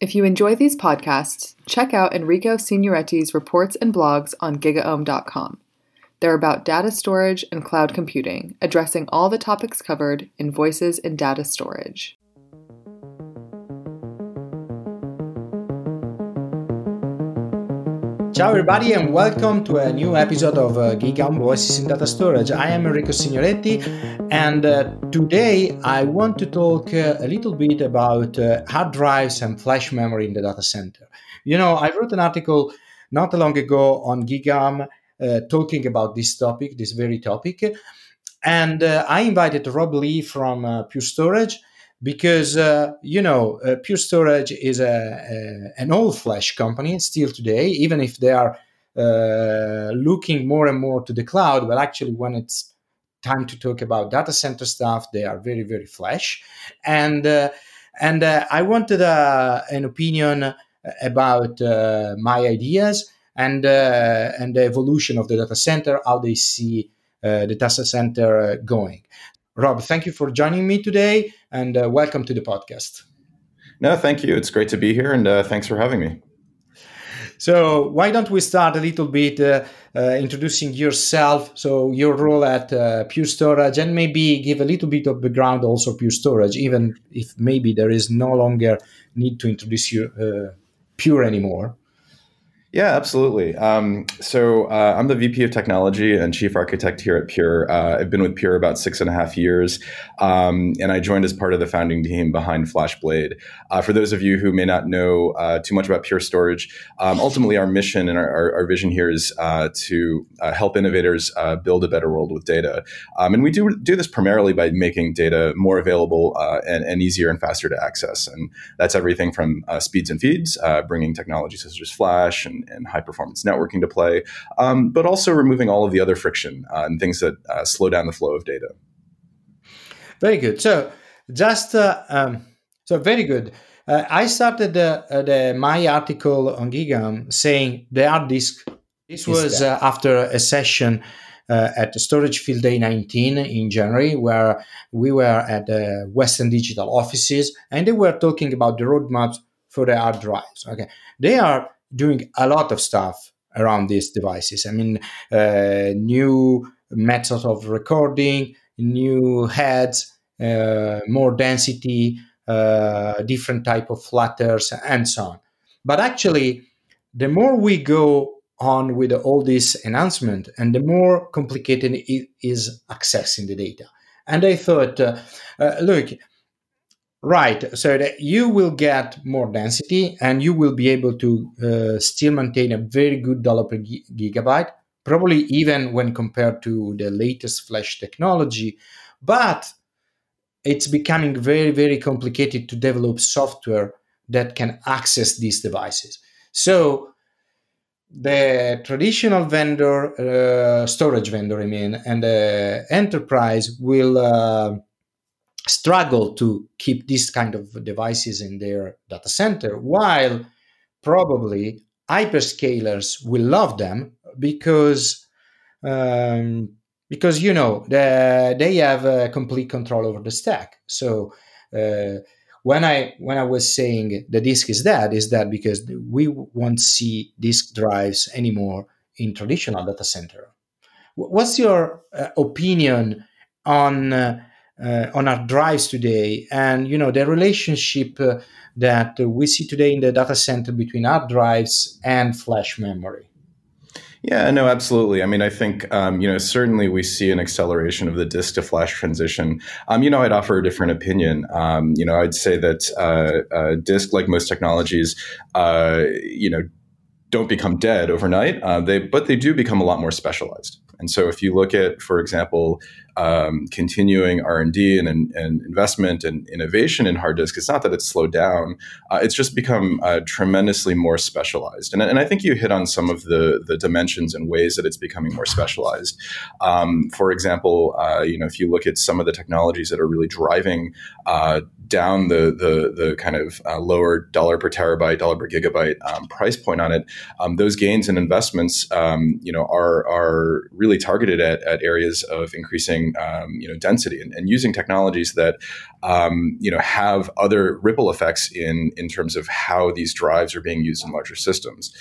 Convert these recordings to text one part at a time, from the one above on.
If you enjoy these podcasts, check out Enrico Signoretti's reports and blogs on gigaom.com. They're about data storage and cloud computing, addressing all the topics covered in Voices in Data Storage. Ciao, everybody, and welcome to a new episode of uh, GigaOM Voices in Data Storage. I am Enrico Signoretti, and uh, today I want to talk uh, a little bit about uh, hard drives and flash memory in the data center. You know, I wrote an article not long ago on GigaOM uh, talking about this topic, this very topic, and uh, I invited Rob Lee from Pure Storage because uh, you know uh, Pure Storage is a, a, an all flash company still today, even if they are uh, looking more and more to the cloud. But actually, when it's time to talk about data center stuff, they are very very flash. And uh, and uh, I wanted uh, an opinion about my ideas and and the evolution of the data center, how they see the data center going. Rob, thank you for joining me today and uh, welcome to the podcast. No, thank you. It's great to be here and uh, thanks for having me. So, why don't we start a little bit uh, uh introducing yourself? So, your role at uh, Pure Storage, and maybe give a little bit of background also Pure Storage, even if maybe there is no longer need to introduce you uh, Pure anymore. Yeah, absolutely. Um, so uh, I'm the VP of Technology and Chief Architect here at Pure. Uh, I've been with Pure about six and a half years, um, and I joined as part of the founding team behind FlashBlade. Uh, for those of you who may not know uh, too much about Pure Storage, um, ultimately our mission and our, our, our vision here is uh, to uh, help innovators build a better world with data, um, and we do do this primarily by making data more available and, and, easier and faster to access, and that's everything from speeds and feeds, bringing technologies such as Flash and and, high performance networking to play, um, but also removing all of the other friction uh, and things that uh, slow down the flow of data. Very good. So, just uh, um, so very good. Uh, I started uh, the, my article on GigaOM saying the hard disk. This was uh, after a session uh, at the Storage Field Day 19 in January, where we were at the Western Digital offices, and they were talking about the roadmaps for the hard drives. Okay, they are doing a lot of stuff around these devices. I mean, uh, new methods of recording, new heads, uh, more density, uh, different type of platters, and so on. But actually, the more we go on with all this enhancement, and the more complicated it is accessing the data. And I thought, uh, uh, look, Right. So that you will get more density and you will be able to uh, still maintain a very good dollar per gigabyte, probably even when compared to the latest flash technology. But it's becoming very, very complicated to develop software that can access these devices. So the traditional vendor, uh, storage vendor, I mean, and the enterprise will. Uh, struggle to keep this kind of devices in their data center, while probably hyperscalers will love them because um, because you know the, they have uh, complete control over the stack. So uh, when I when I was saying the disk is dead, is that because we won't see disk drives anymore in traditional data center. What's your uh, opinion on uh, on our drives today and you know the relationship uh, that we see today in the data center between hard drives and flash memory yeah, no, absolutely. I mean, I think um, you know certainly we see an acceleration of the disk to flash transition. Um, you know, I'd offer a different opinion. Um, you know, I'd say that uh, uh, disk, like most technologies, uh, you know, don't become dead overnight. Uh, they but they do become a lot more specialized. And so, if you look at, for example, um, continuing R and and, investment and innovation in hard disk, it's not that it's slowed down; uh, it's just become uh, tremendously more specialized. And, and, I think you hit on some of the the dimensions and ways that it's becoming more specialized. Um, for example, uh, you know, if you look at some of the technologies that are really driving uh, down the the, the kind of uh, lower dollar per terabyte, dollar per gigabyte um, price point on it, um, those gains and investments, um, you know, are are really targeted at, at areas of increasing um, you know density and, and, using technologies that um, you know have other ripple effects in in terms of how these drives are being used in larger systems.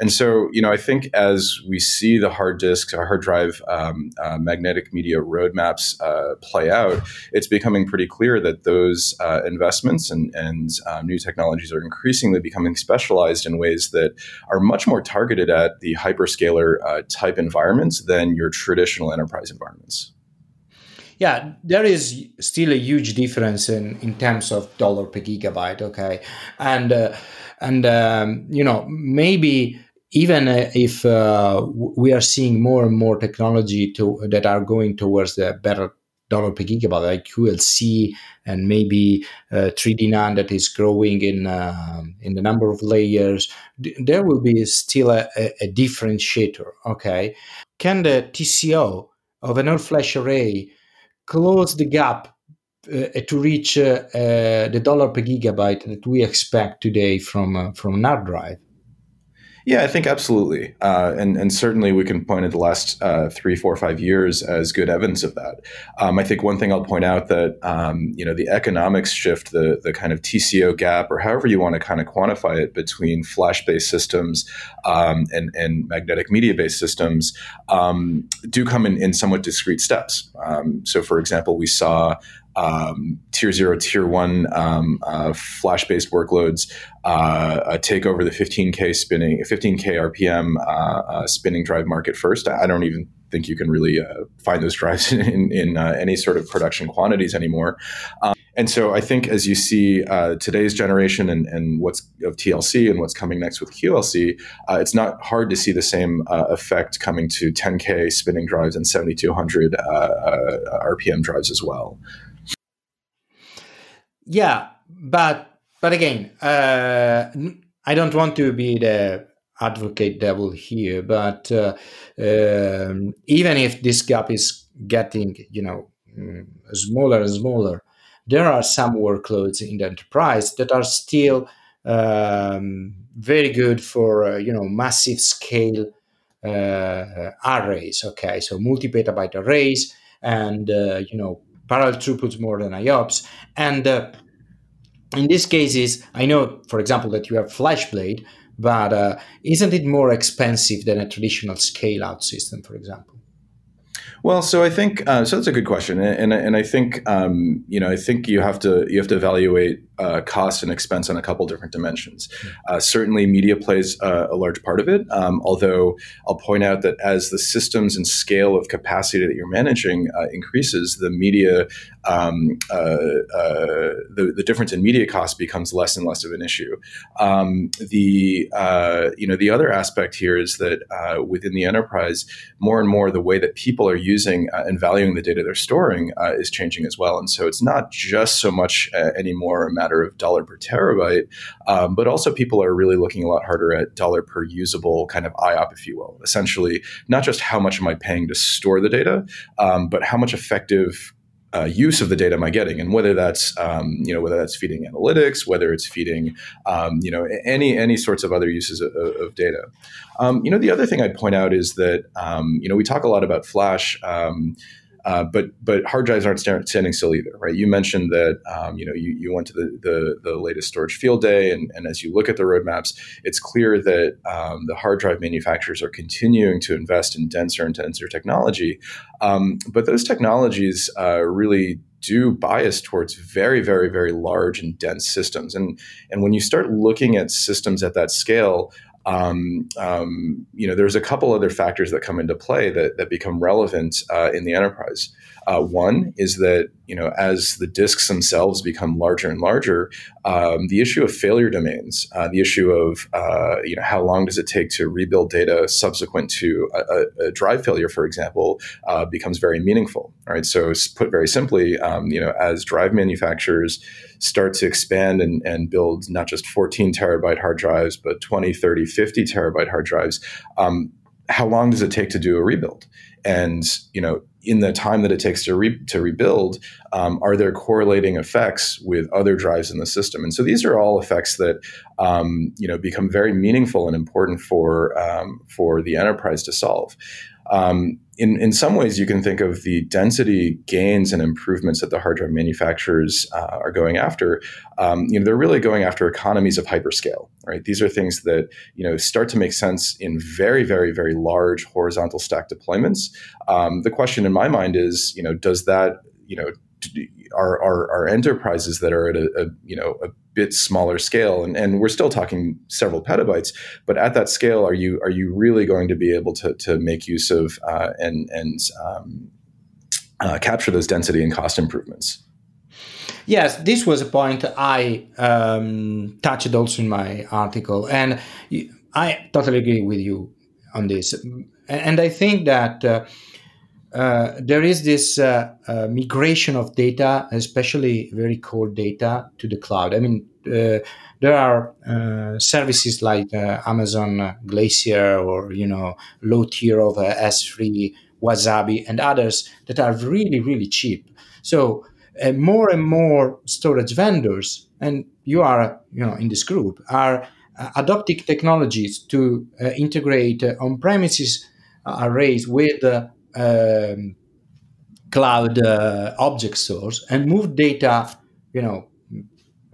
And so, you know, I think as we see the hard disks, our hard drive um, uh, magnetic media roadmaps uh, play out, it's becoming pretty clear that those uh, investments and, and uh, new technologies are increasingly becoming specialized in ways that are much more targeted at the hyperscaler uh, type environments than your traditional enterprise environments. Yeah, there is still a huge difference in, in terms of dollar per gigabyte. Okay, and uh, and um, you know maybe even uh, if uh, we are seeing more and more technology to, that are going towards the better dollar per gigabyte, like QLC and maybe uh, 3D NAND that is growing in uh, in the number of layers, there will be still a, a, differentiator. Okay, can the TCO of an all-flash array close the gap uh, to reach uh, the dollar per gigabyte that we expect today from from an hard drive? Yeah, I think absolutely, uh, and and certainly we can point at the last uh, three, four, five years as good evidence of that. Um, I think one thing I'll point out that um, you know the economics shift, the the kind of TCO gap, or however you want to kind of quantify it, between flash-based systems um, and and magnetic media-based systems, um, do come in, in somewhat discrete steps. Um, so, for example, we saw um, tier zero, tier one um, uh, flash based workloads uh, take over the 15k spinning, 15k RPM uh, uh, spinning drive market first. I don't even think you can really uh, find those drives in, in uh, any sort of production quantities anymore. Um, and so I think as you see today's generation and, and, what's of TLC and what's coming next with QLC, it's not hard to see the same effect coming to 10k spinning drives and 7200 RPM drives as well. Yeah, but but again, uh, I don't want to be the advocate devil here, but uh, um, even if this gap is getting, you know, mm, smaller and smaller, there are some workloads in the enterprise that are still um, very good for, uh, you know, massive scale uh, arrays. Okay, so multi petabyte arrays and, uh, you know, parallel throughputs more than IOPS. And uh, in these cases, I know, for example, that you have FlashBlade, but uh, isn't it more expensive than a traditional scale out system, for example? Well, so I think uh, so. That's a good question, and and I think um, you know I think you have to you have to evaluate uh, cost and expense on a couple different dimensions. Uh, certainly, media plays a large part of it. Um, although I'll point out that as the systems and scale of capacity that you're managing uh, increases, the media um, uh, uh, the, the difference in media cost becomes less and less of an issue. Um, the you know the other aspect here is that within the enterprise, more and more the way that people are using and valuing the data they're storing is changing as well. And so it's not just so much anymore a matter matter of dollar per terabyte, um, but also people are really looking a lot harder at dollar per usable kind of IOP, if you will. Essentially, not just how much am I paying to store the data, um, but how much effective uh, use of the data am I getting, and whether that's um, you know whether that's feeding analytics, whether it's feeding um, you know any any sorts of other uses of, of data. Um, you know the other thing I'd point out is that um, you know we talk a lot about Flash. Uh, but but hard drives aren't standing still either, right? You mentioned that um, you know you, you went to the, the, the latest storage field day, and, and as you look at the roadmaps, it's clear that um, the hard drive manufacturers are continuing to invest in denser and denser technology. Um, but those technologies uh, really do bias towards very very very large and dense systems, and and when you start looking at systems at that scale um, um, you know, there's a couple other factors that come into play that, that become relevant uh, in the enterprise. Uh, one is that you know as the disks themselves become larger and larger, um, the issue of failure domains, uh, the issue of uh, you know how long does it take to rebuild data subsequent to a, a drive failure, for example, uh, becomes very meaningful. Right. So put very simply, um, you know, as drive manufacturers start to expand and, and build not just 14 terabyte hard drives, but 20, 30, 50 terabyte hard drives, um, how long does it take to do a rebuild? And you know, in the time that it takes to re- to rebuild, um, are there correlating effects with other drives in the system? And so these are all effects that um, you know become very meaningful and important for um, for the enterprise to solve. Um, in, in some ways, you can think of the density gains and improvements that the hard drive manufacturers uh, are going after. Um, you know, they're really going after economies of hyperscale, right? These are things that you know start to make sense in very, very, very large horizontal stack deployments. Um, the question in my mind is, you know, does that you know are, are, are enterprises that are at a, a, you know a bit smaller scale and, and we're still talking several petabytes but at that scale are you are you really going to be able to, to make use of uh, and and um, uh, capture those density and cost improvements Yes, this was a point I um, touched also in my article, and I totally agree with you on this. And I think that uh, Uh, there is this uh, uh, migration of data, especially very cold data, to the cloud. I mean, uh, there are uh, services like uh, Amazon Glacier or you know low tier of uh, S3, Wasabi, and others that are really really cheap. So more and more storage vendors, and you are you know in this group, are adopting technologies to integrate on-premises arrays with um, cloud uh, object stores and move data, you know,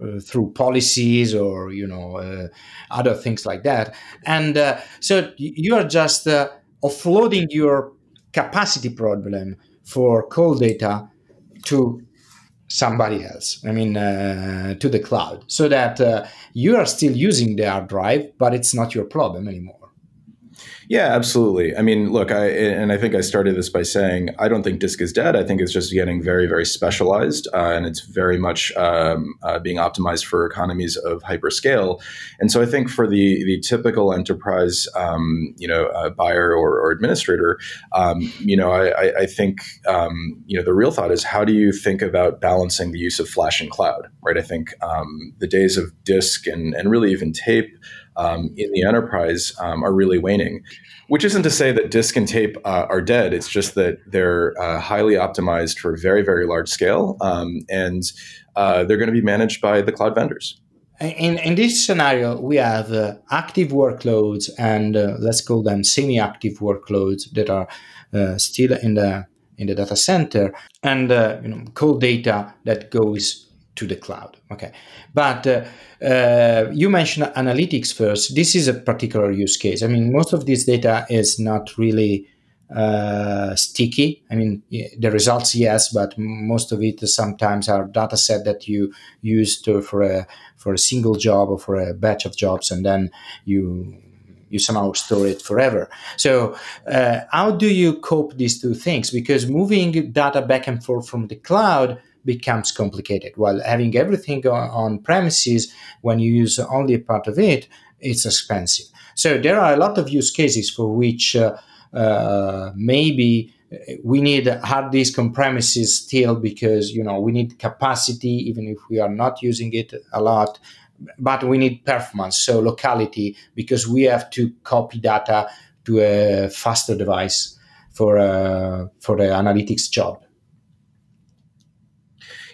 uh, through policies or you know uh, other things like that. And uh, so you are just uh, offloading your capacity problem for cold data to somebody else. I mean, uh, to the cloud, so that you are still using the hard drive, but it's not your problem anymore. Yeah, absolutely. I mean, look, I and I think I started this by saying I don't think disk is dead. I think it's just getting very, very specialized, uh, and it's very much um, uh, being optimized for economies of hyperscale. And so, I think for the the typical enterprise, um, you know, uh, buyer or, or administrator, um, you know, I, I think um, you know the real thought is how do you think about balancing the use of flash and cloud, right? I think um, the days of disk and and really even tape um, in the enterprise um, are really waning. Which isn't to say that disk and tape uh, are dead. It's just that they're uh, highly optimized for very, very large scale, um, and uh, they're going to be managed by the cloud vendors. In, in this scenario, we have uh, active workloads and uh, let's call them semi-active workloads that are uh, still in the in the data center, and you know, cold data that goes to the cloud. Okay, but uh, uh, you mentioned analytics first. This is a particular use case. I mean, most of this data is not really uh, sticky. I mean, the results, yes, but most of it sometimes are data set that you use for a for a single job or for a batch of jobs, and then you you somehow store it forever. So, uh, how do you cope these two things? Because moving data back and forth from the cloud becomes complicated. While having everything on, premises, when you use only a part of it, it's expensive. So there are a lot of use cases for which uh, uh, maybe we need hard disk on premises still because you know we need capacity even if we are not using it a lot but we need performance so locality because we have to copy data to a faster device for uh, for the analytics job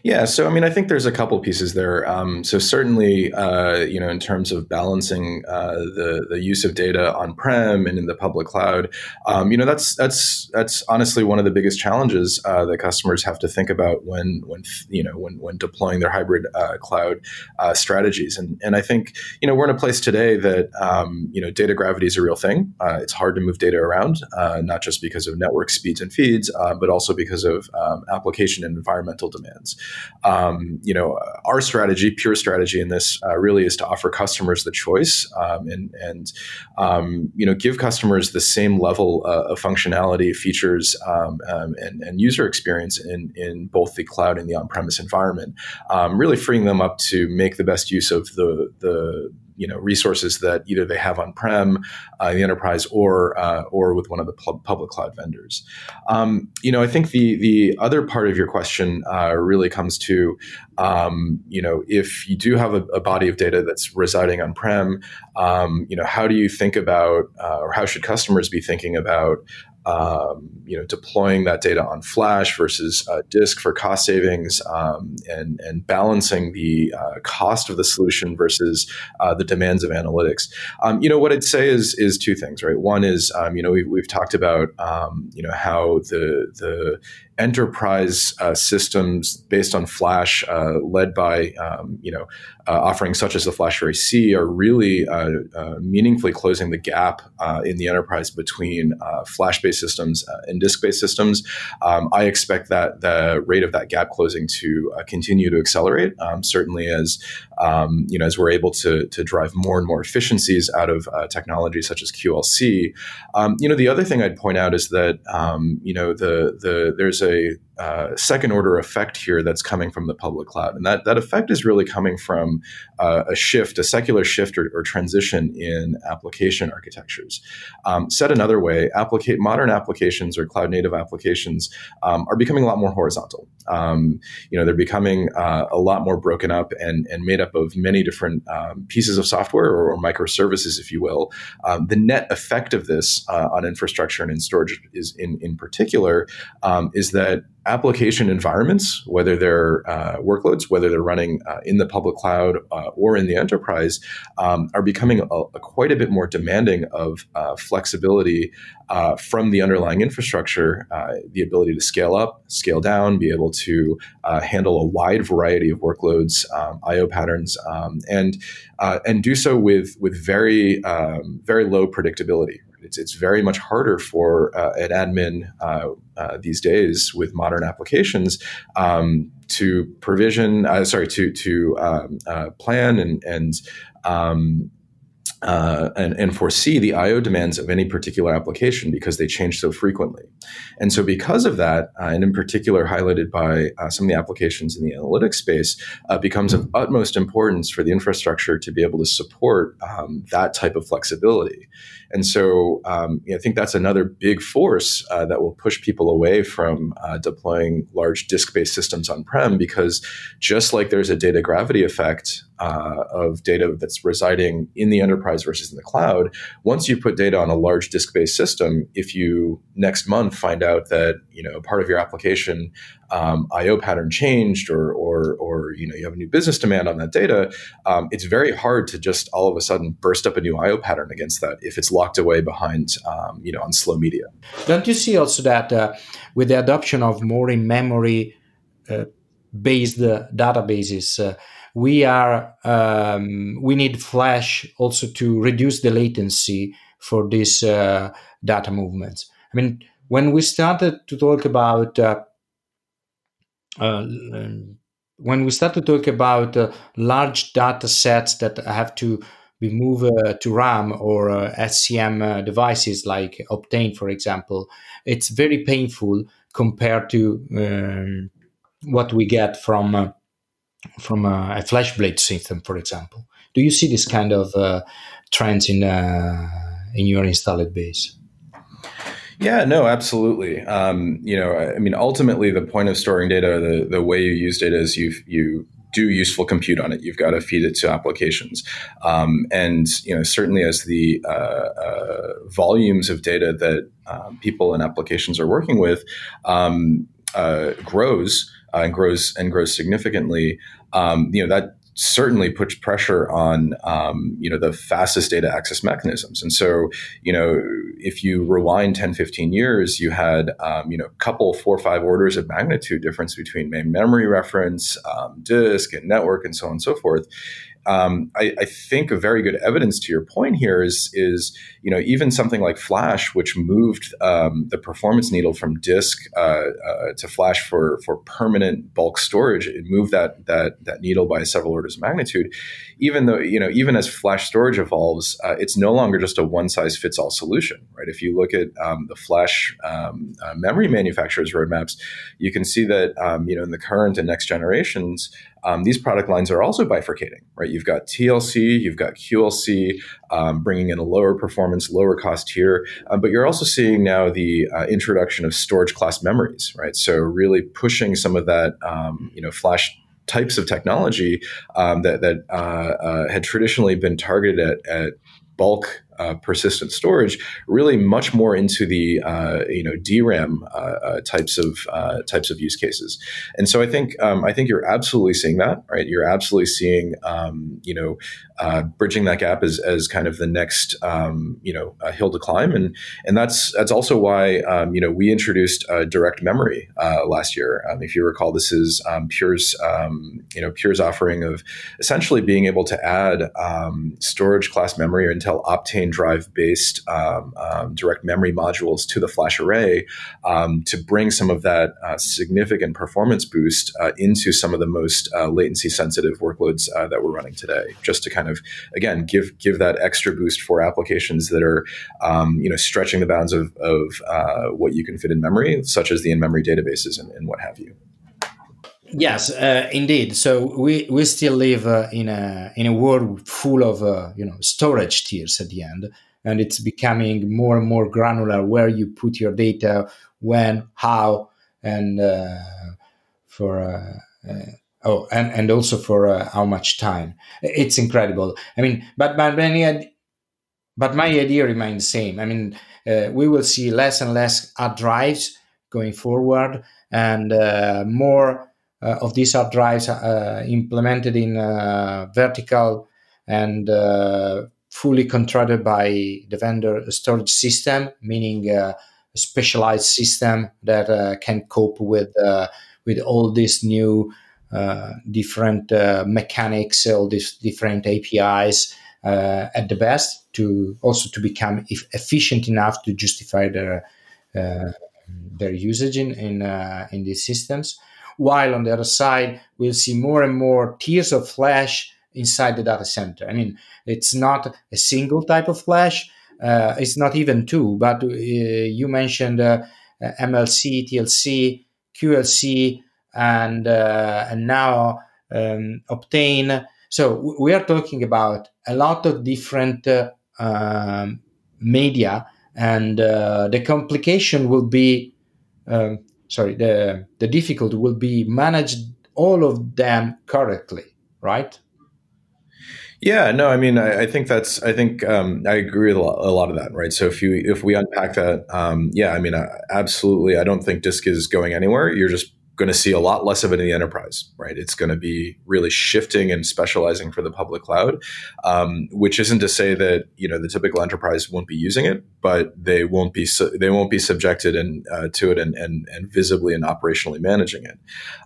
yeah, so I mean, I think there's a couple pieces there. Um, so certainly, uh, you know, in terms of balancing uh, the the use of data on prem and in the public cloud, um, you know, that's that's that's honestly one of the biggest challenges uh, that customers have to think about when when you know when when deploying their hybrid uh, cloud uh, strategies. And and I think you know we're in a place today that um, you know data gravity is a real thing. Uh, it's hard to move data around, not just because of network speeds and feeds, but also because of um, application and environmental demands um, you know, our strategy, pure strategy in this, uh, really is to offer customers the choice um, and and um, you know give customers the same level uh, of functionality, features, um, um, and, and, user experience in in both the cloud and the on-premise environment. Um, really freeing them up to make the best use of the the you know resources that either they have on prem, uh, the enterprise, or uh, or with one of the public cloud vendors. Um, you know, I think the the other part of your question uh, really comes to um, you know if you do have a, a, body of data that's residing on prem, um, you know, how do you think about uh, or how should customers be thinking about um, you know, deploying that data on flash versus uh, disk for cost savings, um, and and balancing the uh, cost of the solution versus uh, the demands of analytics. Um, you know, what I'd say is is two things, right? One is, um, you know, we've, we've talked about, um, you know, how the the enterprise uh, systems based on Flash, uh, led by um, you know uh, offerings such as the FlashArray C, are really uh, uh, meaningfully closing the gap uh, in the enterprise between Flash-based systems and disk-based systems. Um, I expect that the rate of that gap closing to continue to accelerate. Um, certainly, as um, you know, as we're able to to drive more and more efficiencies out of technology such as QLC. Um, you know, the other thing I'd point out is that um, you know the the there's a say uh, second order effect here that's coming from the public cloud. And that, that effect is really coming from uh, a shift, a secular shift or, or transition in application architectures. Um, said another way, applicate, modern applications or cloud native applications um, are becoming a lot more horizontal. Um, you know, they're becoming uh, a lot more broken up and, and made up of many different um, pieces of software or, or, microservices, if you will. Um, the net effect of this uh, on infrastructure and in storage is in, in particular um, is that application environments, whether they're uh, workloads, whether they're running uh, in the public cloud uh, or in the enterprise, um, are becoming a, a quite a bit more demanding of uh, flexibility uh, from the underlying infrastructure, uh, the ability to scale up, scale down, be able to handle a wide variety of workloads, um, I/O patterns, um, and and do so with with very um, very low predictability. It's, it's very much harder for uh, an admin uh, uh, these days with modern applications um, to provision, uh, sorry, to to um, uh, plan and and um, uh, and, and, foresee the I/O demands of any particular application because they change so frequently. And so, because of that, uh, and in particular highlighted by uh, some of the applications in the analytics space, uh, becomes of utmost importance for the infrastructure to be able to support um, that type of flexibility. And so, um, you know, I think that's another big force uh, that will push people away from deploying large disk-based systems on-prem because just like there's a data gravity effect uh, of data that's residing in the enterprise versus in the cloud. Once you put data on a large disk-based system, if you next month find out that you know part of your application um, I/O pattern changed, or, or or you know you have a new business demand on that data, um, it's very hard to just all of a sudden burst up a new I/O pattern against that if it's locked away behind um, you know on slow media. Don't you see also that uh, with the adoption of more in memory uh, based uh, databases? We are um, we need flash also to reduce the latency for these uh, data movements. I mean, when we started to talk about uh, uh, when we started to talk about uh, large data sets that have to be moved uh, to RAM or uh, SCM devices like Optane, for example, it's very painful compared to um, what we get from from a, a FlashBlade system, for example. Do you see this kind of uh, trends in uh, in your installed base? Yeah, no, absolutely. Um, you know, I mean, ultimately, the point of storing data, the the way you use data is you you do useful compute on it. You've got to feed it to applications, um, and you know certainly as the uh, uh, volumes of data that um, people and applications are working with um, uh, grows, uh, and grows and grows significantly, um, you know that certainly puts pressure on um, you know the fastest data access mechanisms. And so you know if you rewind 10 15 years you had um, you know a couple four or five orders of magnitude difference between main memory reference um, disk and network and so on and so forth um, I, I, think a very good evidence to your point here is is you know even something like Flash, which moved um, the performance needle from disk uh, uh, to Flash for for permanent bulk storage, it moved that that that needle by several orders of magnitude. Even though you know even as Flash storage evolves, uh, it's no longer just a one size fits all solution, right? If you look at um, the Flash um, uh, memory manufacturers' roadmaps, you can see that um, you know in the current and next generations um, these product lines are also bifurcating, right? You've got TLC, you've got QLC, um, bringing in a lower performance, lower cost tier, uh, but you're also seeing now the uh, introduction of storage class memories, right? So really pushing some of that, um, you know, flash types of technology um, that that uh, uh, had traditionally been targeted at, at bulk uh, persistent storage, really much more into the uh, you know DRAM uh, uh types of uh, types of use cases. And so I think um, I think you're absolutely seeing that, right? You're absolutely seeing um, you know uh, bridging that gap as, as kind of the next um, you know hill to climb, and and that's that's also why um, you know we introduced direct memory last year. Um, if you recall, this is um, Pure's you know Pure's offering of essentially being able to add storage class memory or Intel Optane drive based um, um, direct memory modules to the flash array um, to bring some of that uh, significant performance boost uh, into some of the most uh, latency sensitive workloads uh, that we're running today. Just to kind of again give give that extra boost for applications that are um, you know stretching the bounds of, of uh, what you can fit in memory, such as the in memory databases and, and what have you. Yes, uh, indeed. So we, we still live uh, in a in a world full of uh, you know storage tiers at the end, and it's becoming more and more granular where you put your data, when, how, and uh, for uh, uh, oh, and and also for how much time. It's incredible. I mean, but but many. But my idea remains the same. I mean, we will see less and less hard drives going forward, and more of these hard drives uh, implemented in uh, vertical and fully controlled by the vendor storage system, meaning a specialized system that can cope with with all these new uh, different uh, mechanics, all these different APIs uh, at the best to also to become efficient enough to justify their their usage in in, in these systems while on the other side, we'll see more and more tiers of flash inside the data center. I mean, it's not a single type of flash, uh, it's not even two, but uh, you mentioned uh, MLC, TLC, QLC, and, uh, and now um, Optane. So we are talking about a lot of different uh, um, media, and uh, the complication will be um, sorry, the the difficulty will be manage all of them correctly, right? Yeah, no, I mean, I, I think that's, I think um, I agree with a lot, a lot, of that, right? So if you, if we unpack that, um, yeah, I mean, uh, absolutely, I don't think disk is going anywhere. You're just going to see a lot less of it in the enterprise, right? It's going to be really shifting and specializing for the public cloud, um, which isn't to say that you know the typical enterprise won't be using it, but they won't be su- they won't be subjected and uh, to it and, and and visibly and operationally managing it.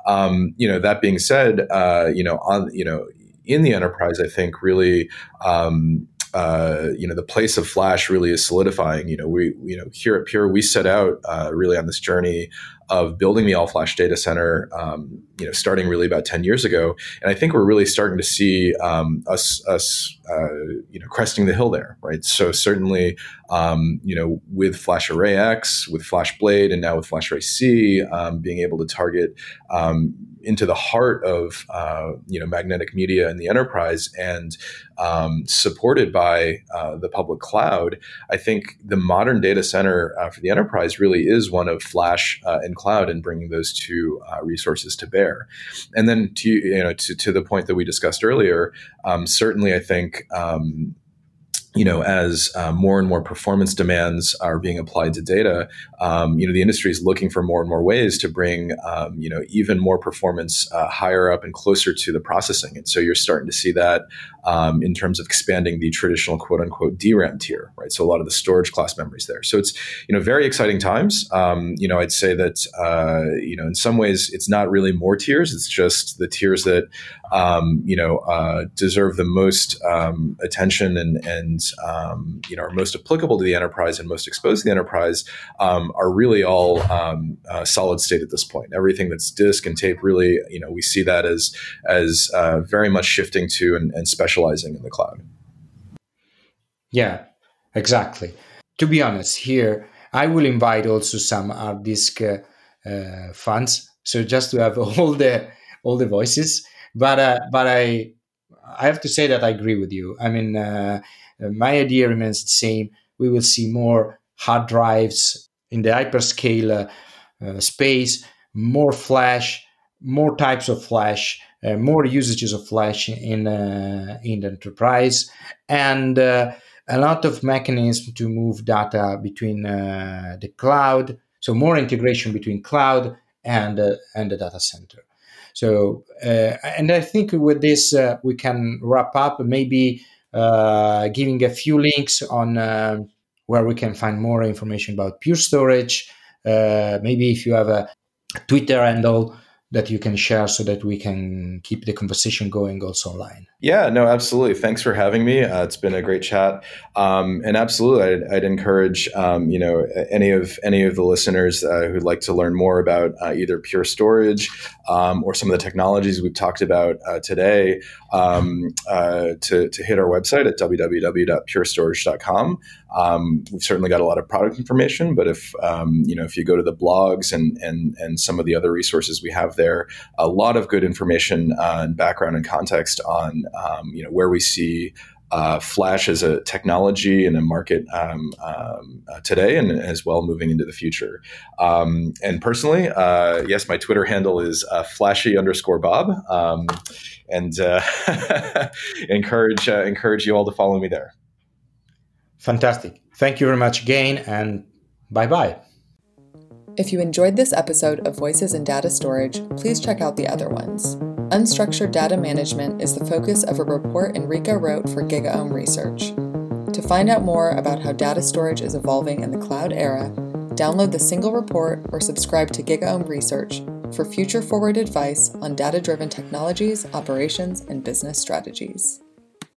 Um, you know, that being said, uh, you know, on you know in the enterprise, I think really. Um, uh, you know the place of Flash really is solidifying. You know, we you know here at Pure we set out uh, really on this journey of building the all flash data center, um, you know, starting really about 10 years ago. And I think we're really starting to see um, us, us uh, you know, cresting the hill there, right? So certainly, um, you know, with Flash Array X, with Flash Blade, and now with Flash Array C, um, being able to target um, into the heart of uh, you know magnetic media and the enterprise and um, supported by uh, the public cloud, I think the modern data center uh, for the enterprise really is one of flash uh, and cloud and bringing those two uh, resources to bear. And then to you know to, to the point that we discussed earlier, um, certainly I think. Um, you know, as uh, more and more performance demands are being applied to data, um, you know, the industry is looking for more and more ways to bring, um, you know, even more performance uh, higher up and closer to the processing. And so you're starting to see that um, in terms of expanding the traditional quote unquote DRAM tier, right? So a lot of the storage class memories there. So it's, you know, very exciting times. Um, you know, I'd say that, uh, you know, in some ways it's not really more tiers. It's just the tiers that, um, you know, uh, deserve the most um, attention and, and um, you know, are most applicable to the enterprise and most exposed to the enterprise um, are really all uh, solid state at this point. Everything that's disk and tape really, you know, we see that as, as uh, very much shifting to and, and specializing in the cloud. Yeah, exactly. To be honest, here I will invite also some hard disk uh, uh, fans, so just to have all the all the voices. But uh, but I I have to say that I agree with you. I mean, uh, my idea remains the same. We will see more hard drives in the hyperscale uh, space, more flash, more types of flash, uh, more usages of Flash in uh, in the enterprise, and uh, a lot of mechanisms to move data between uh, the cloud. So more integration between cloud and uh, and the data center. So uh, and I think with this uh, we can wrap up. Maybe uh, giving a few links on where we can find more information about Pure Storage. maybe if you have a Twitter handle that you can share so that we can keep the conversation going also online. Yeah, no, absolutely. Thanks for having me. Uh, it's been a great chat, um, and absolutely, I'd, I'd encourage um, you know any of any of the listeners uh, who'd like to learn more about uh, either Pure Storage um, or some of the technologies we've talked about uh, today um, uh, to, to hit our website at www.purestorage.com. Um, we've certainly got a lot of product information, but if um, you know if you go to the blogs and and and some of the other resources we have there, a lot of good information uh, and background and context on um, you know where we see uh, Flash as a technology and a market um, um, uh, today, and as well moving into the future. Um, and personally, uh, yes, my Twitter handle is uh, flashy underscore Bob, um, and uh, encourage uh, encourage you all to follow me there. Fantastic! Thank you very much again, and bye bye. If you enjoyed this episode of Voices in Data Storage, please check out the other ones. Unstructured data management is the focus of a report Enrico wrote for GigaOM Research. To find out more about how data storage is evolving in the cloud era, download the single report or subscribe to GigaOM Research for future forward advice on data driven technologies, operations, and business strategies.